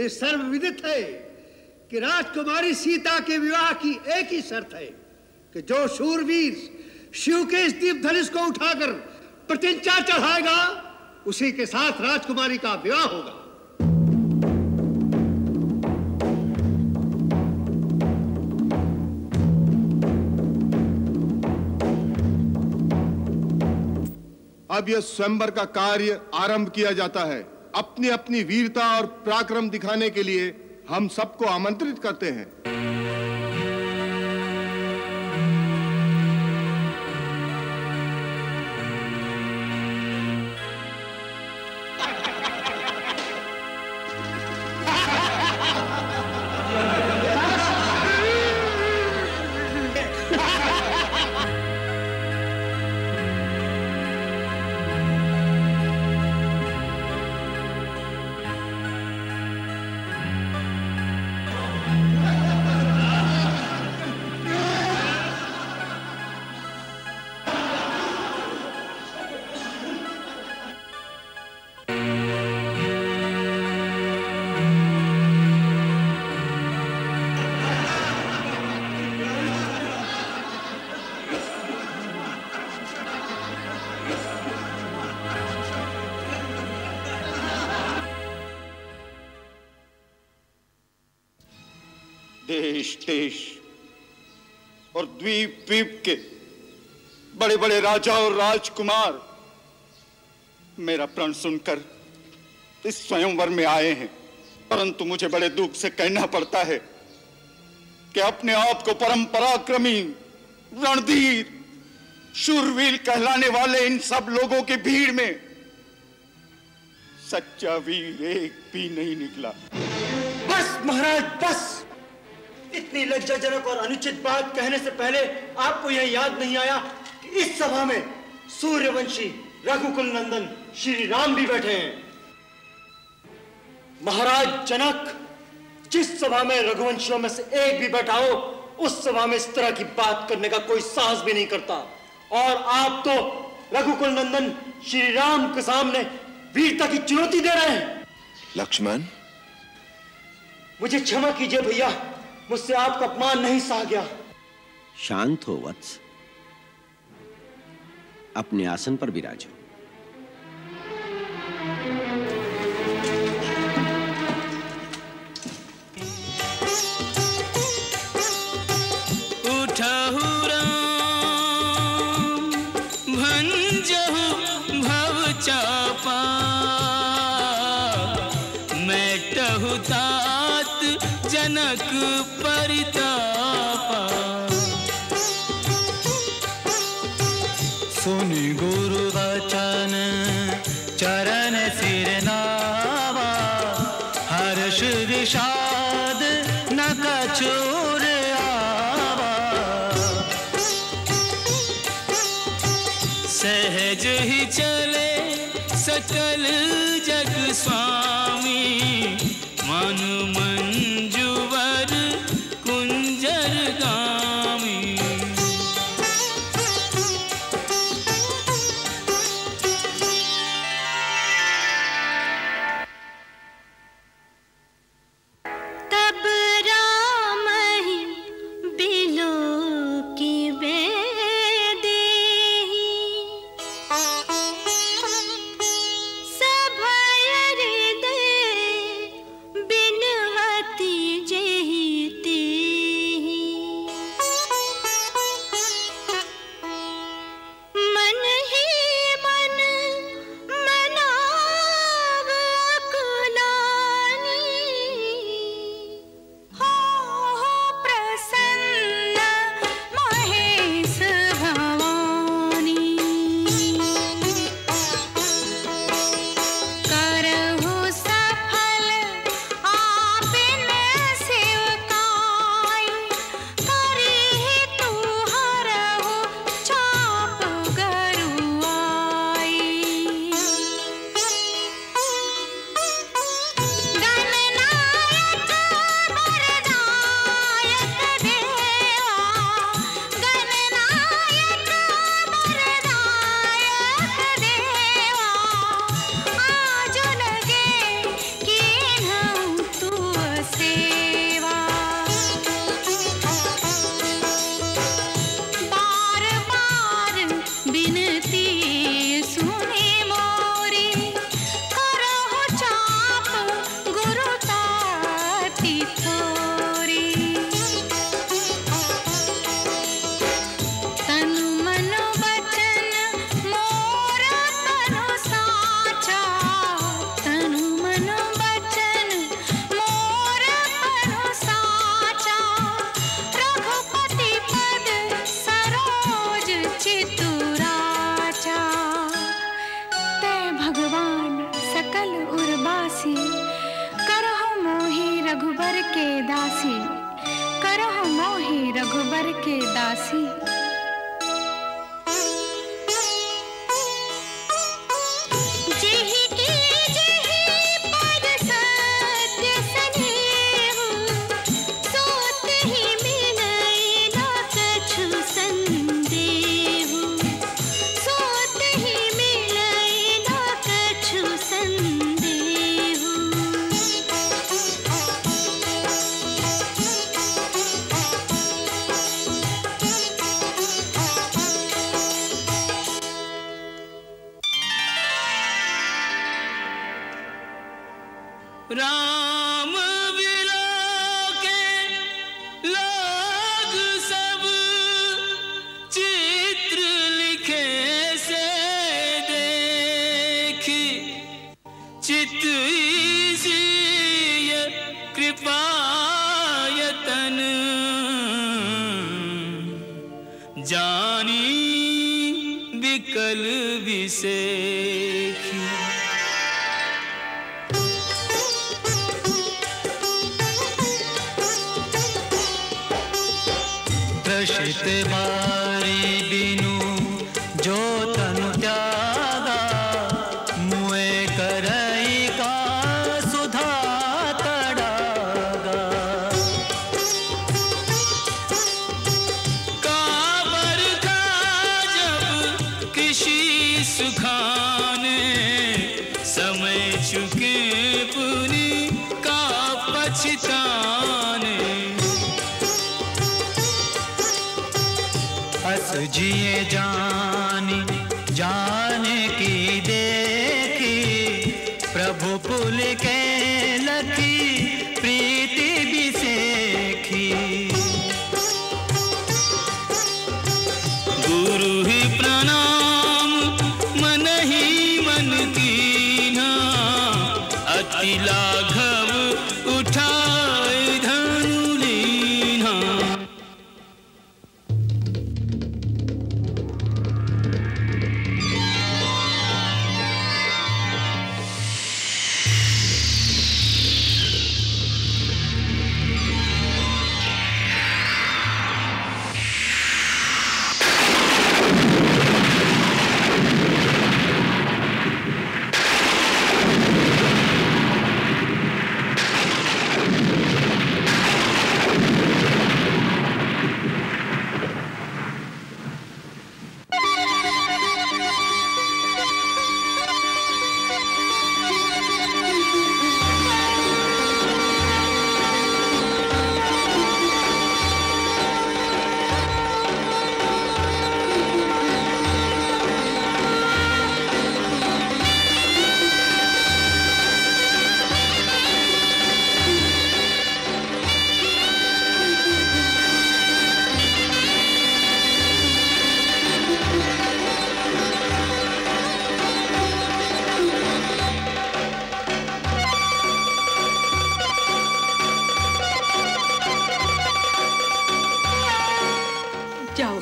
ये सर्व विदित है कि राजकुमारी सीता के विवाह की एक ही शर्त है कि जो शूरवीर शिव के इस दीप धनुष को उठाकर प्रतिज्ञा चढ़ाएगा, उसी के साथ राजकुमारी का विवाह होगा। अब यह स्वयंवर का कार्य आरंभ किया जाता है। अपनी अपनी वीरता और पराक्रम दिखाने के लिए हम सबको आमंत्रित करते हैं। राजा और राजकुमार मेरा प्रण सुनकर इस स्वयंवर में आए हैं। परंतु मुझे बड़े दुख से कहना पड़ता है कि अपने आप को परम पराक्रमी रणधीर, शूरवीर कहलाने वाले इन सब लोगों की भीड़ में सच्चा वीर एक भी नहीं निकला। बस महाराज, बस। इतनी लज्जाजनक और अनुचित बात कहने से पहले आपको यह याद नहीं आया इस सभा में सूर्यवंशी रघुकुल नंदन श्री राम भी बैठे हैं। महाराज जनक जिस सभा में रघुवंशियों में से एक भी बैठा हो उस सभा में इस तरह की बात करने का कोई साहस भी नहीं करता। और आप तो रघुकुल नंदन श्री राम के सामने वीरता की चुनौती दे रहे हैं। लक्ष्मण? मुझे क्षमा कीजिए भैया मुझसे आपका अपमान नहीं सहा गया। शांत हो वत्स। अपने आसन पर विराजो जनक परितापा सुनि गुरु वचन, चरण सिर नावा। हर्ष विषाद न कछुर आवा। सहज ही चले सकल जग स्वामी।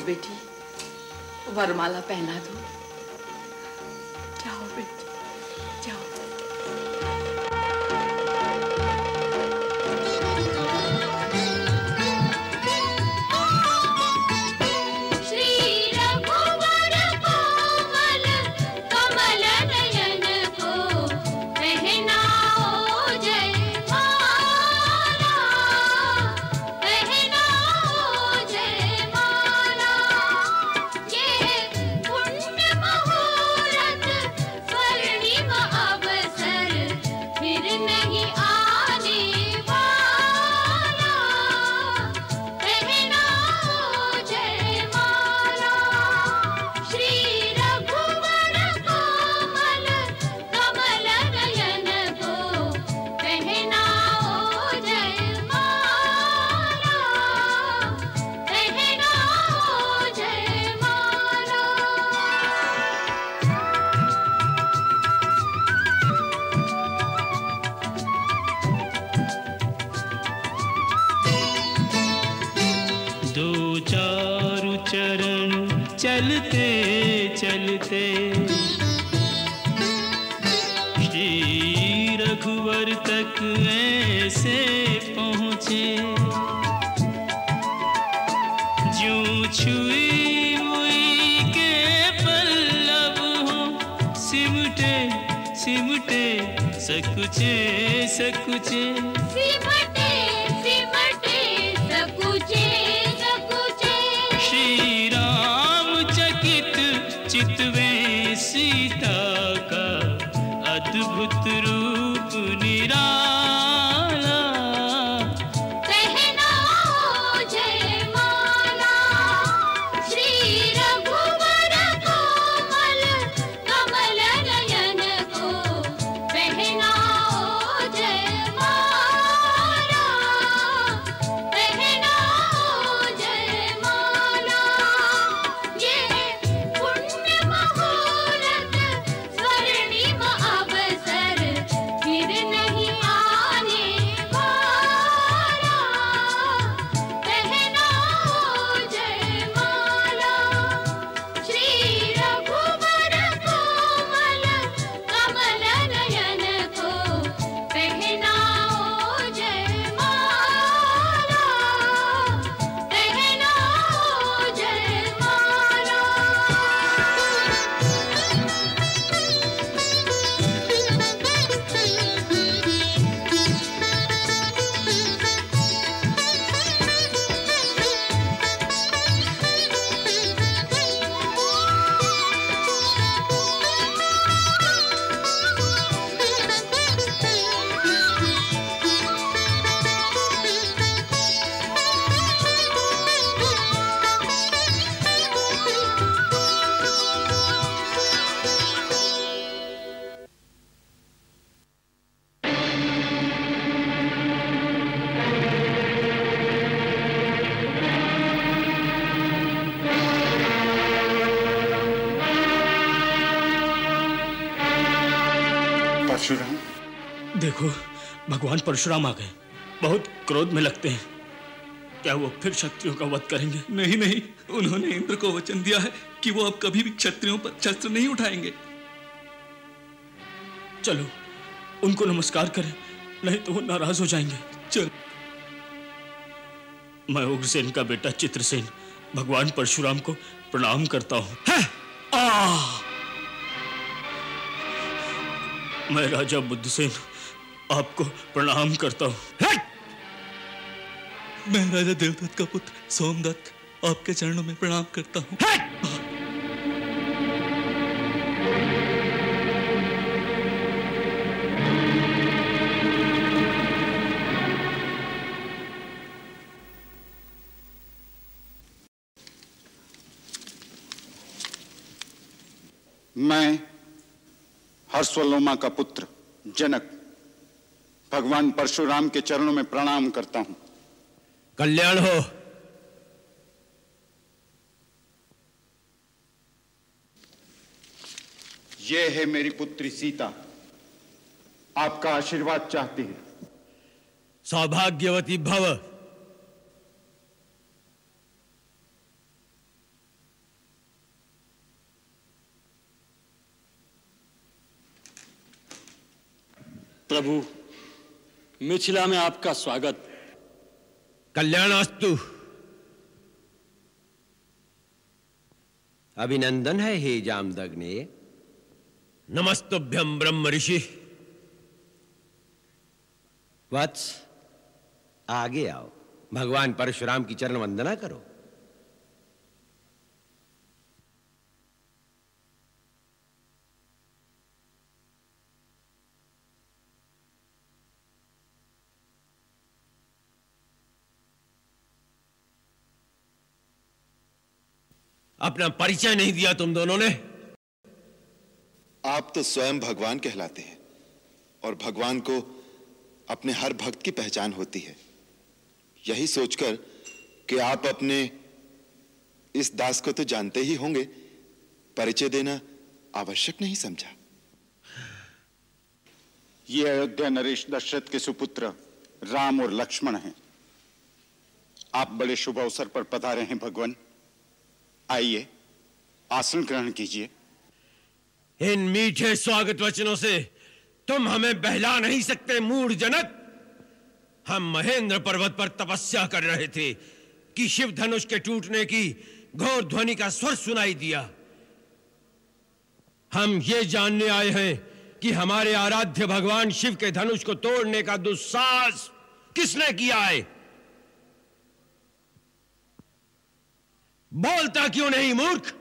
बेटी वरमाला पहना दो। चारु चरण चलते चलते। श्री रघुवर तक ऐसे पहुँचे। जो छुई हुई के पल्लव हो, सिमटे सिमटे, सकुचे सकुचे। सिमटे भगवान परशुराम आ गए। बहुत क्रोध में लगते हैं। क्या वो फिर क्षत्रियों का वध करेंगे? नहीं नहीं। उन्होंने इंद्र को वचन दिया है कि वो अब कभी भी क्षत्रियों पर शस्त्र नहीं उठाएँगे। चलो उनको नमस्कार करें नहीं तो वो नाराज़ हो जाएँगे। चल। मैं उग्रसेन का बेटा चित्रसेन भगवान परशुराम को प्रणाम करता हूँ। आ! मैं राजा बुद्धसेन आपको प्रणाम करता हूँ। मैं राजा देवदत्त का पुत्र सोमदत्त आपके चरणों में प्रणाम करता हूँ। मैं हर्षवलोमा का पुत्र जनक भगवान परशुराम के चरणों में प्रणाम करता हूँ। कल्याण हो। ये है मेरी पुत्री सीता। आपका आशीर्वाद चाहती है। सौभाग्यवती भव। प्रभु मिथिला में आपका स्वागत। कल्याणास्तु। अभिनंदन है हे जामदग्ने। नमस्तभ्यम ब्रह्म ऋषि। वत्स, आगे आओ। भगवान परशुराम की चरण वंदना करो। अपना परिचय नहीं दिया तुम दोनों ने। आप तो स्वयं भगवान कहलाते हैं और भगवान को अपने हर भक्त की पहचान होती है। यही सोचकर कि आप अपने इस दास को तो जानते ही होंगे परिचय देना आवश्यक नहीं समझा। ये अयोध्या नरेश दशरथ के सुपुत्र राम और लक्ष्मण हैं। आप बड़े शुभ अवसर पर पधारे हैं भगवान। आइए, आसन ग्रहण कीजिए। इन मीठे स्वागत वचनों से तुम हमें बहला नहीं सकते, मूढ़ जनक। हम महेंद्र पर्वत पर तपस्या कर रहे थे कि शिव धनुष के टूटने की घोर ध्वनि का स्वर सुनाई दिया। हम ये जानने आए हैं कि हमारे आराध्य भगवान शिव के धनुष को तोड़ने का दुस्साहस किसने किया है? बोलता क्यों नहीं, मूर्ख?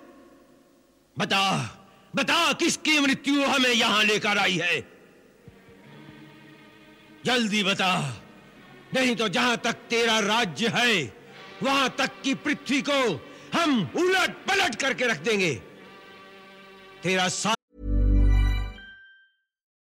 बता बता, किसकी मृत्यु हमें यहाँ लेकर आई है? जल्दी बता, नहीं तो जहाँ तक तेरा राज्य है, वहाँ तक की पृथ्वी को हम उलट पलट करके रख देंगे। तेरा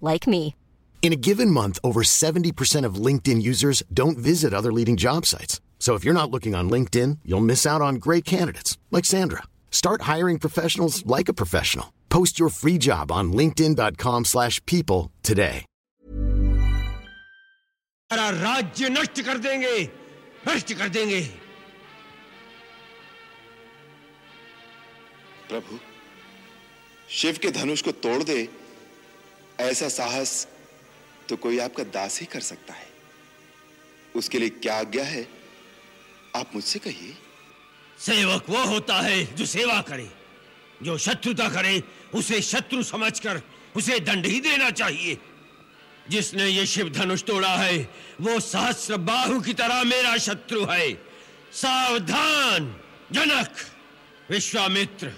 like me. In a given month, over 70% of LinkedIn users don't visit other leading job sites. So if you're not looking on LinkedIn, you'll miss out on great candidates like Sandra. Start hiring professionals like a professional. Post your free job on linkedin.com/people slash people today. सारा राज्य नष्ट कर देंगे नष्ट कर देंगे प्रभु शिव के धनुष को तोड़ दे ऐसा साहस तो कोई आपका दास ही कर सकता है। उसके लिए क्या आज्ञा है? आप मुझसे कहिए। सेवक वो होता है जो सेवा करे, जो शत्रुता करे, उसे शत्रु समझकर उसे दंड ही देना चाहिए। जिसने ये शिव धनुष तोड़ा है, वो सहस्र बाहु की तरह मेरा शत्रु है। सावधान, जनक, विश्वामित्र,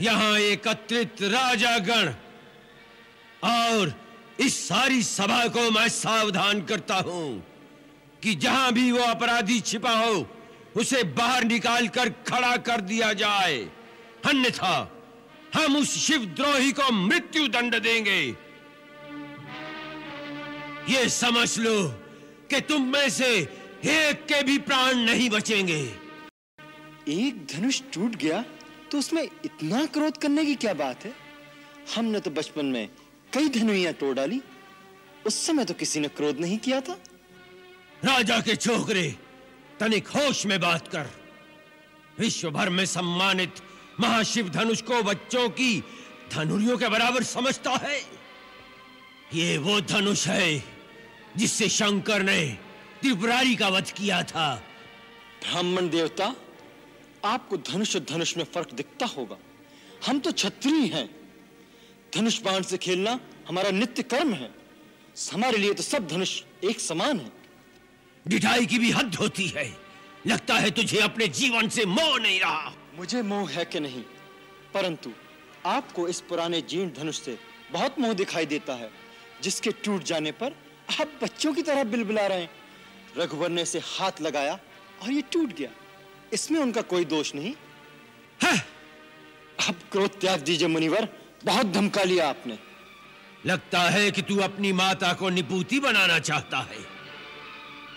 यहाँ एकत्रित राजागण और इस सारी सभा को मैं सावधान करता हूँ कि जहाँ भी वो अपराधी छिपा हो, उसे बाहर निकालकर खड़ा कर दिया जाए। अन्यथा हम उस शिवद्रोही को मृत्यु दंड देंगे। ये समझ लो कि तुम में से एक के भी प्राण नहीं बचेंगे। एक धनुष टूट गया तो उसमें इतना क्रोध करने की क्या बात है? हमने तो बचपन में कई धनुइयाँ तोड़ डाली। उस समय तो किसी ने क्रोध नहीं किया था। राजा के छोकरे तनिक होश में बात कर। विश्व भर में सम्मानित महाशिव धनुष को बच्चों की धनुरियों के बराबर समझता है। ये वो धनुष है जिससे शंकर ने त्रिपुरारी का वध किया था। ब्राह्मण देवता आपको धनुष और धनुष में फ़र्क दिखता होगा। हम तो छत्री हैं। धनुष बाण से खेलना हमारा नित्य कर्म है। हमारे लिए तो सब धनुष एक समान है। डिठाई की भी हद होती है। लगता है तुझे अपने जीवन से मोह नहीं रहा। मुझे मोह है कि नहीं परंतु आपको इस पुराने जीर्ण धनुष से बहुत मोह दिखाई देता है जिसके टूट जाने पर आप बच्चों की तरह बिलबिला रहे हैं। रघुवर ने इसे हाथ लगाया और ये टूट गया। इसमें उनका कोई दोष नहीं। है। अब क्रोध त्याग दीजिए मुनिवर। बहुत धमका लिया आपने। लगता है कि तू अपनी माता को निपूती बनाना चाहता है।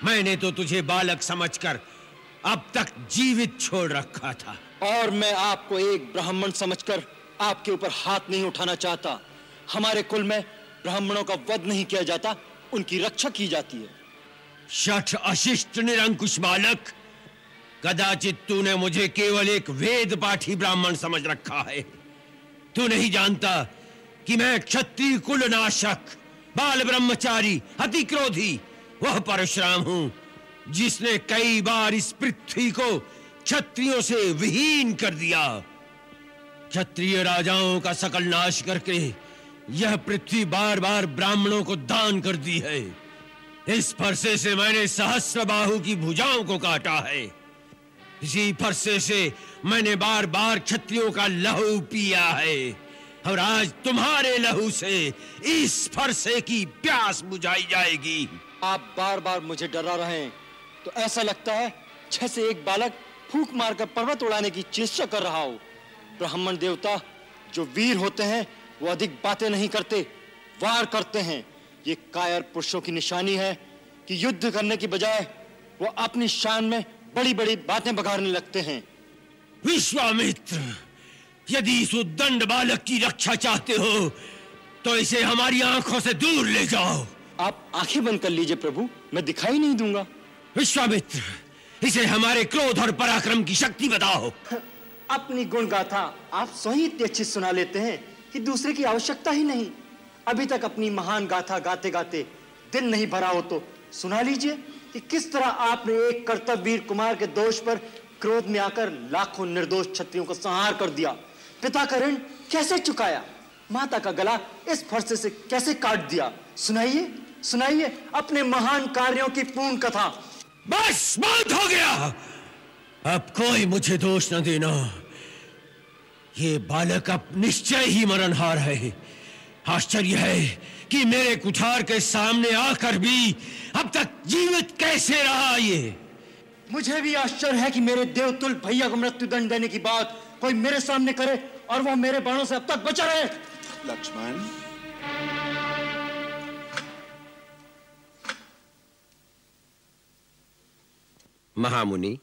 मैंने तो तुझे बालक समझकर अब तक जीवित छोड़ रखा था। और मैं आपको एक ब्राह्मण समझकर आपके ऊपर हाथ नहीं उठाना चाहता। हमारे कुल में ब्राह्मणों का वध नहीं किया जाता उनकी रक्षा की जाती है। शठ अशिष्ट निरंकुश बालक कदाचित तूने मुझे केवल एक वेद पाठी ब्राह्मण समझ रखा है। तू नहीं जानता कि मैं क्षत्रिय कुल नाशक बाल ब्रह्मचारी अति क्रोधी वह परशुराम हूँ, जिसने कई बार इस पृथ्वी को क्षत्रियों से विहीन कर दिया। क्षत्रिय राजाओं का सकल नाश करके यह पृथ्वी बार बार ब्राह्मणों को दान कर दी है। इस फरसे से मैंने सहस्र बाहु की भुजाओं को काटा है। इसी फरसे से मैंने बार बार क्षत्रियों का लहू पिया है। और आज तुम्हारे लहू से इस फरसे की प्यास बुझाई जाएगी। आप बार बार मुझे डरा रहे हैं। तो ऐसा लगता है जैसे एक बालक फूक मारकर पर्वत उड़ाने की चेष्टा कर रहा हो। ब्राह्मण देवता जो वीर होते हैं, वो अधिक बातें नहीं करते, वार करते हैं। ये कायर पुरुषों की निशानी है कि युद्ध करने की बजाय वो अपनी शान में बड़ी बड़ी बातें बघारने लगते हैं। विश्वामित्र यदि इस उद्दंड बालक की रक्षा चाहते हो तो इसे हमारी आँखों से दूर ले जाओ। आप आँखें बंद कर लीजिए प्रभु मैं दिखाई नहीं दूँगा। विश्वामित्र इसे हमारे क्रोध और पराक्रम की शक्ति बताओ। अपनी गुण गाथा आप स्वयं इतनी अच्छी सुना लेते हैं कि दूसरे की आवश्यकता ही नहीं। अभी तक अपनी महान गाथा गाते गाते दिन नहीं भरा हो तो सुना लीजिए। कि किस तरह आपने एक कर्तव्य वीर कुमार के दोष पर क्रोध में आकर लाखों निर्दोष क्षत्रियों को संहार कर दिया? पिता का ऋण कैसे चुकाया? माता का गला इस फरसे से कैसे काट दिया? सुनाइए सुनाइए अपने महान कार्यों की पूर्ण कथा। बस बहुत हो गया। अब कोई मुझे दोष न देना। ये बालक अब निश्चय ही मरणहार है। आश्चर्य है कि मेरे कुठार के सामने आकर भी अब तक जीवित कैसे रहा ये? मुझे भी आश्चर्य है कि मेरे देवतुल भैया को मृत्यु दंड देने की बात कोई मेरे सामने करे और वह मेरे बाणों से अब तक बचा रहे। लक्ष्मण। महामुनि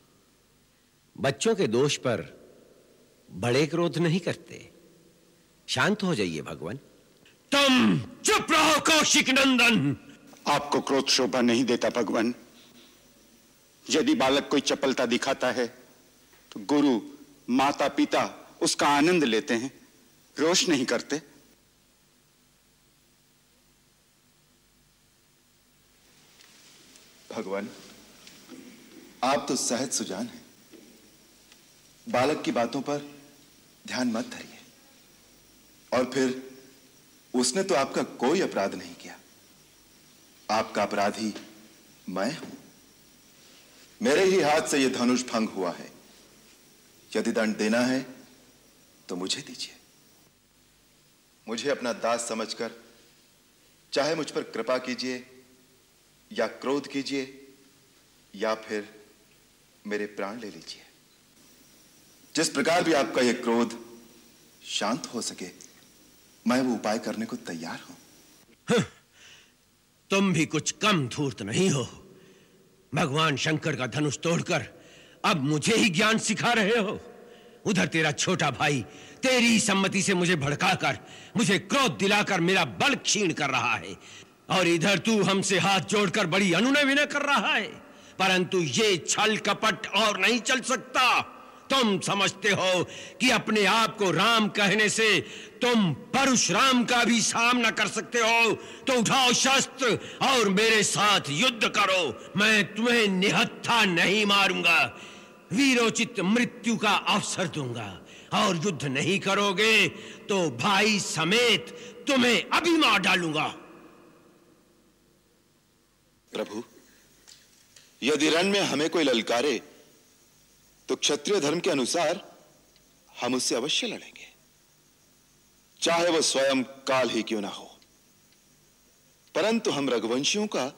बच्चों के दोष पर बड़े क्रोध नहीं करते। शांत हो जाइए भगवान। तुम चुप रहो कौशिक नंदन। आपको क्रोध शोभा नहीं देता भगवान। यदि बालक कोई चपलता दिखाता है तो गुरु माता पिता उसका आनंद लेते हैं। रोष नहीं करते। भगवान आप तो सहज सुजान हैं। बालक की बातों पर ध्यान मत धरिए। और फिर उसने तो आपका कोई अपराध नहीं किया। आपका अपराधी मैं हूँ। मेरे ही हाथ से यह धनुष भंग हुआ है। यदि दंड देना है तो मुझे दीजिए। मुझे अपना दास समझकर, चाहे मुझ पर कृपा कीजिए, या क्रोध कीजिए, या फिर मेरे प्राण ले लीजिए। जिस प्रकार भी आपका यह क्रोध शांत हो सके मैं वो उपाय करने को तैयार हूँ। तुम भी कुछ कम धूर्त नहीं हो। भगवान शंकर का धनुष तोड़कर अब मुझे ही ज्ञान सिखा रहे हो। उधर तेरा छोटा भाई तेरी सम्मति से मुझे भड़काकर, मुझे क्रोध दिलाकर मेरा बल क्षीण कर रहा है। और इधर तू हमसे हाथ जोड़कर बड़ी अनुनय विनय कर रहा है। परंतु ये छल कपट और नहीं चल सकता। तुम समझते हो कि अपने आप को राम कहने से तुम परशुराम का भी सामना कर सकते हो। तो उठाओ शस्त्र और मेरे साथ युद्ध करो। मैं तुम्हें निहत्था नहीं मारूँगा। वीरोचित मृत्यु का अवसर दूँगा। और युद्ध नहीं करोगे तो भाई समेत तुम्हें अभी मार डालूँगा। प्रभु, यदि रण में हमें कोई ललकारे तो क्षत्रिय धर्म के अनुसार हम उससे अवश्य लड़ेंगे। चाहे वह स्वयं काल ही क्यों ना हो। परंतु हम रघुवंशियों का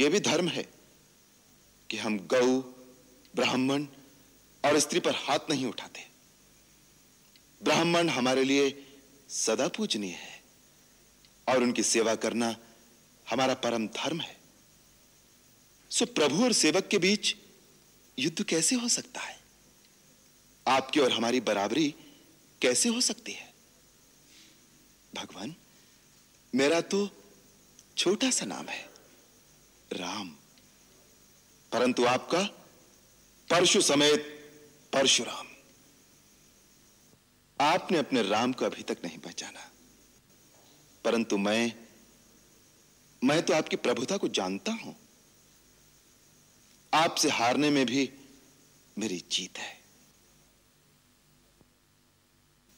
यह भी धर्म है कि हम गौ, ब्राह्मण और स्त्री पर हाथ नहीं उठाते। ब्राह्मण हमारे लिए सदा पूजनीय है और उनकी सेवा करना हमारा परम धर्म है। सो प्रभु और सेवक के बीच युद्ध कैसे हो सकता है? आपकी और हमारी बराबरी कैसे हो सकती है? भगवान, मेरा तो छोटा सा नाम है, राम। परंतु आपका परशु समेत परशुराम। आपने अपने राम को अभी तक नहीं पहचाना। परंतु मैं मैं तो आपकी प्रभुता को जानता हूँ। आपसे हारने में भी मेरी जीत है।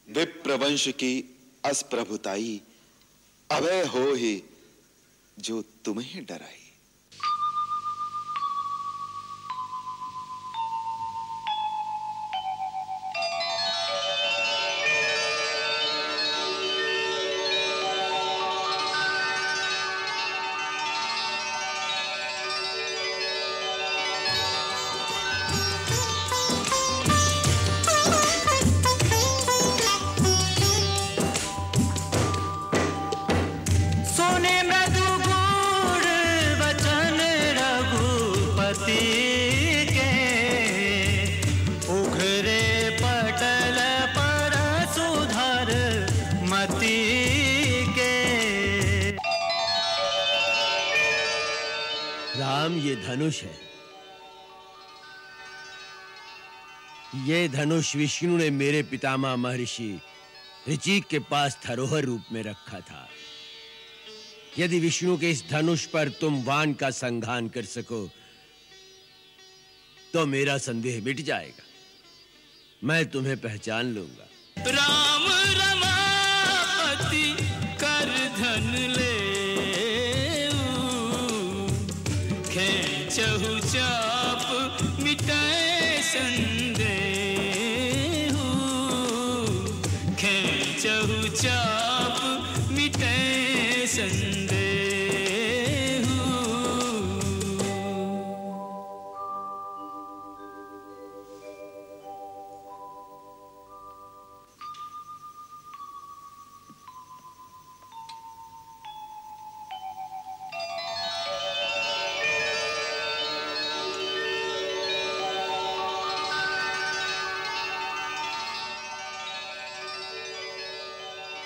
विप्रवंश की अस्प्रभुताई, अभय हो ही जो तुम्हें डराई। धनुष है। ये धनुष विष्णु ने मेरे पितामह महर्षि ऋचिक के पास धरोहर रूप में रखा था। यदि विष्णु के इस धनुष पर तुम वान का संघान कर सको तो मेरा संदेह मिट जाएगा। मैं तुम्हें पहचान लूँगा। राम रमापति। listen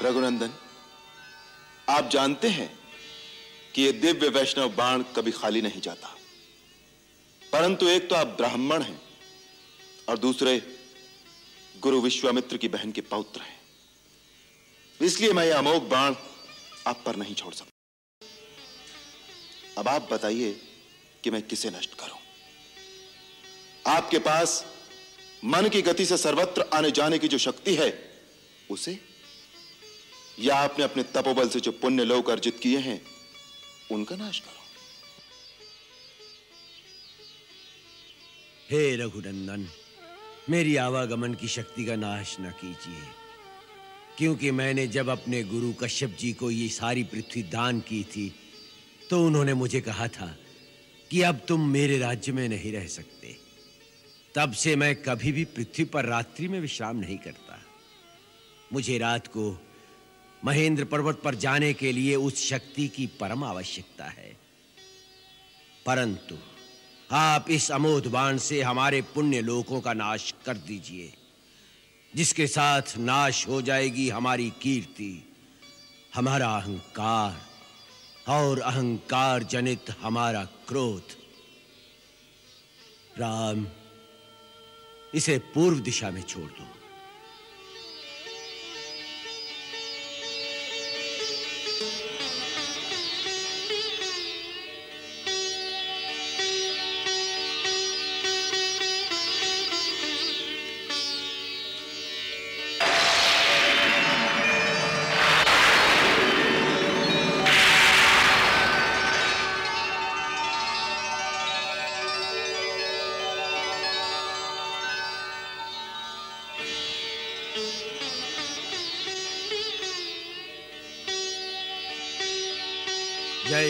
रघुनंदन, आप जानते हैं कि यह दिव्य वैष्णव बाण कभी खाली नहीं जाता। परंतु एक तो आप ब्राह्मण हैं और दूसरे गुरु विश्वामित्र की बहन के पौत्र हैं। इसलिए मैं यह अमोघ बाण आप पर नहीं छोड़ सकता। अब आप बताइए कि मैं किसे नष्ट करूँ? आपके पास मन की गति से सर्वत्र आने जाने की जो शक्ति है, उसे या आपने अपने तपोबल से जो पुण्य लोक अर्जित किए हैं, उनका नाश करो। हे रघुनंदन, मेरी आवागमन की शक्ति का नाश न कीजिए, क्योंकि मैंने जब अपने गुरु कश्यप जी को ये सारी पृथ्वी दान की थी तो उन्होंने मुझे कहा था कि अब तुम मेरे राज्य में नहीं रह सकते। तब से मैं कभी भी पृथ्वी पर रात्रि में विश्राम नहीं करता। मुझे रात को महेंद्र पर्वत पर जाने के लिए उस शक्ति की परम आवश्यकता है। परंतु आप इस अमोध बाण से हमारे पुण्य लोकों का नाश कर दीजिए, जिसके साथ नाश हो जाएगी हमारी कीर्ति, हमारा अहंकार और अहंकार जनित हमारा क्रोध। राम, इसे पूर्व दिशा में छोड़ दो।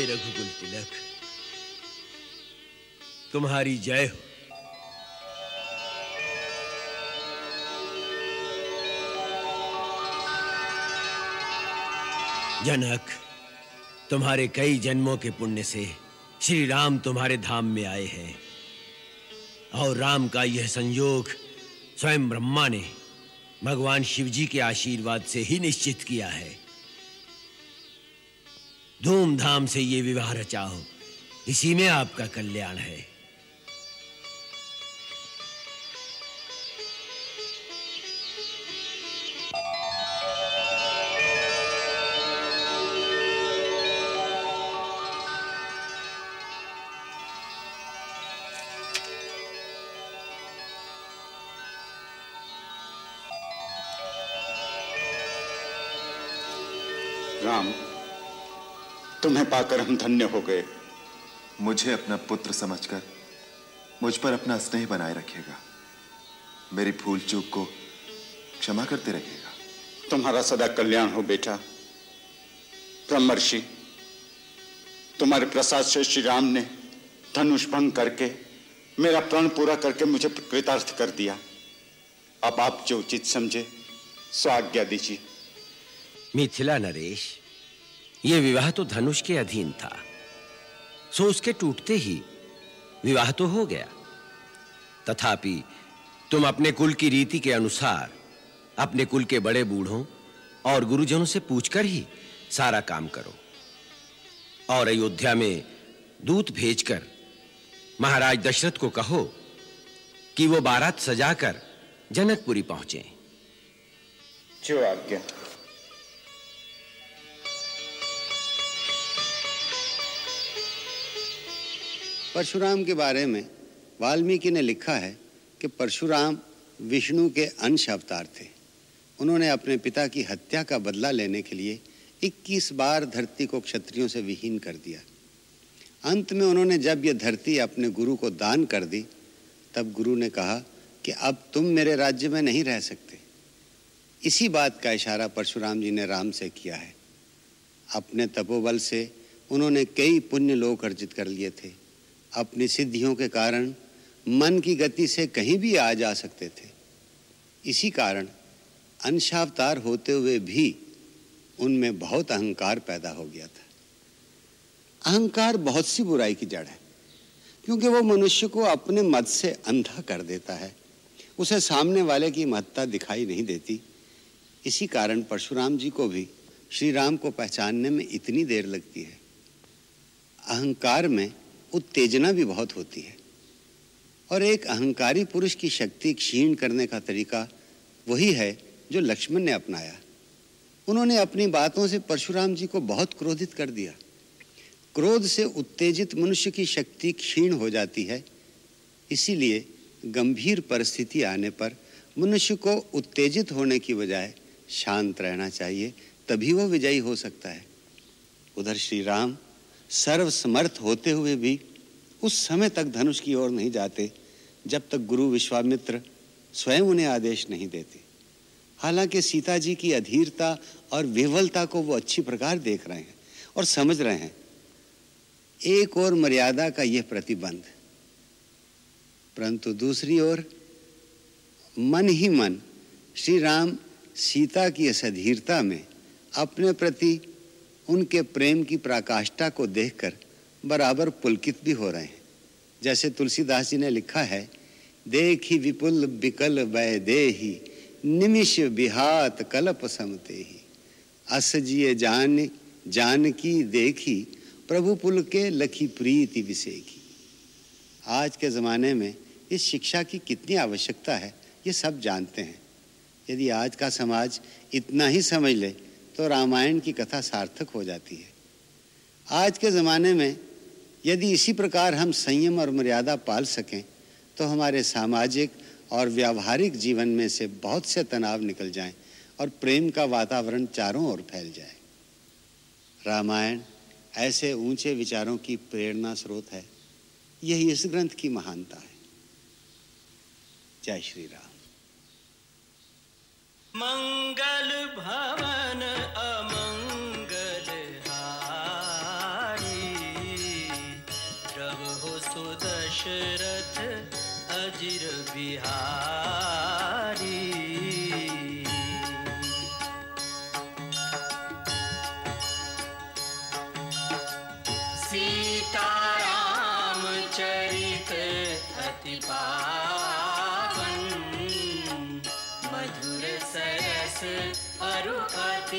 रघुकुल तिलक। तुम्हारी जय हो। जनक, तुम्हारे कई जन्मों के पुण्य से श्री राम तुम्हारे धाम में आए हैं। और राम का यह संयोग स्वयं ब्रह्मा ने भगवान शिव जी के आशीर्वाद से ही निश्चित किया है। धूमधाम से ये विवाह रचाओ इसी में आपका कल्याण है। पाकर हम धन्य हो गए। मुझे अपना पुत्र समझकर मुझ पर अपना स्नेह बनाए रखेगा मेरी भूल चूक को क्षमा करते रहेगा तुम्हारा सदा कल्याण हो बेटा। ब्रह्मर्षि तुम्हारे प्रसाद से श्री राम ने धनुष भंग करके मेरा प्रण पूरा करके मुझे कृतार्थ कर दिया। अब आप जो उचित समझे सो आज्ञा दीजिए। मिथिला नरेश ये विवाह तो धनुष के अधीन था। सो उसके टूटते ही विवाह तो हो गया। तथापि तुम अपने कुल की रीति के अनुसार, अपने कुल के बड़े बूढ़ों और गुरुजनों से पूछकर ही सारा काम करो। और अयोध्या में दूत भेजकर महाराज दशरथ को कहो कि वो बारात सजाकर जनकपुरी पहुँचे। जो आज्ञा। परशुराम के बारे में वाल्मीकि ने लिखा है कि परशुराम विष्णु के अंश अवतार थे। उन्होंने अपने पिता की हत्या का बदला लेने के लिए 21 बार धरती को क्षत्रियों से विहीन कर दिया। अंत में उन्होंने जब यह धरती अपने गुरु को दान कर दी, तब गुरु ने कहा कि अब तुम मेरे राज्य में नहीं रह सकते। इसी बात का इशारा परशुराम जी ने राम से किया है। अपने तपोबल से उन्होंने कई पुण्य लोक अर्जित कर लिए थे। अपनी सिद्धियों के कारण मन की गति से कहीं भी आ जा सकते थे। इसी कारण अंशावतार होते हुए भी उनमें बहुत अहंकार पैदा हो गया था। अहंकार बहुत सी बुराई की जड़ है, क्योंकि वो मनुष्य को अपने मत से अंधा कर देता है। उसे सामने वाले की महत्ता दिखाई नहीं देती। इसी कारण परशुराम जी को भी श्री राम को पहचानने में इतनी देर लगती है। अहंकार में उत्तेजना भी बहुत होती है। और एक अहंकारी पुरुष की शक्ति क्षीण करने का तरीका वही है जो लक्ष्मण ने अपनाया। उन्होंने अपनी बातों से परशुराम जी को बहुत क्रोधित कर दिया। क्रोध से उत्तेजित मनुष्य की शक्ति क्षीण हो जाती है। इसीलिए गंभीर परिस्थिति आने पर मनुष्य को उत्तेजित होने की बजाय शांत रहना चाहिए, तभी वो विजयी हो सकता है। उधर श्री राम सर्वसमर्थ होते हुए भी उस समय तक धनुष की ओर नहीं जाते, जब तक गुरु विश्वामित्र स्वयं उन्हें आदेश नहीं देते। हालाँकि सीता जी की अधीरता और विवलता को वो अच्छी प्रकार देख रहे हैं और समझ रहे हैं। एक और मर्यादा का यह प्रतिबंध, परंतु दूसरी ओर मन ही मन श्री राम सीता की इस अधीरता में अपने प्रति उनके प्रेम की प्राकाष्ठा को देखकर बराबर पुलकित भी हो रहे हैं। जैसे तुलसीदास जी ने लिखा है, देखी विपुल विकल वै देही निमिष बिहात कलप समते ही अस जिए जान जान की देखी, प्रभु पुल के लखी प्रीति विसेखी। आज के ज़माने में इस शिक्षा की कितनी आवश्यकता है, ये सब जानते हैं। यदि आज का समाज इतना ही समझ ले तो रामायण की कथा सार्थक हो जाती है। आज के ज़माने में यदि इसी प्रकार हम संयम और मर्यादा पाल सकें तो हमारे सामाजिक और व्यावहारिक जीवन में से बहुत से तनाव निकल जाएँ और प्रेम का वातावरण चारों ओर फैल जाए। रामायण ऐसे ऊँचे विचारों की प्रेरणा स्रोत है। यही इस ग्रंथ की महानता है। जय श्री राम। मङ्गल भवन भ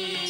अति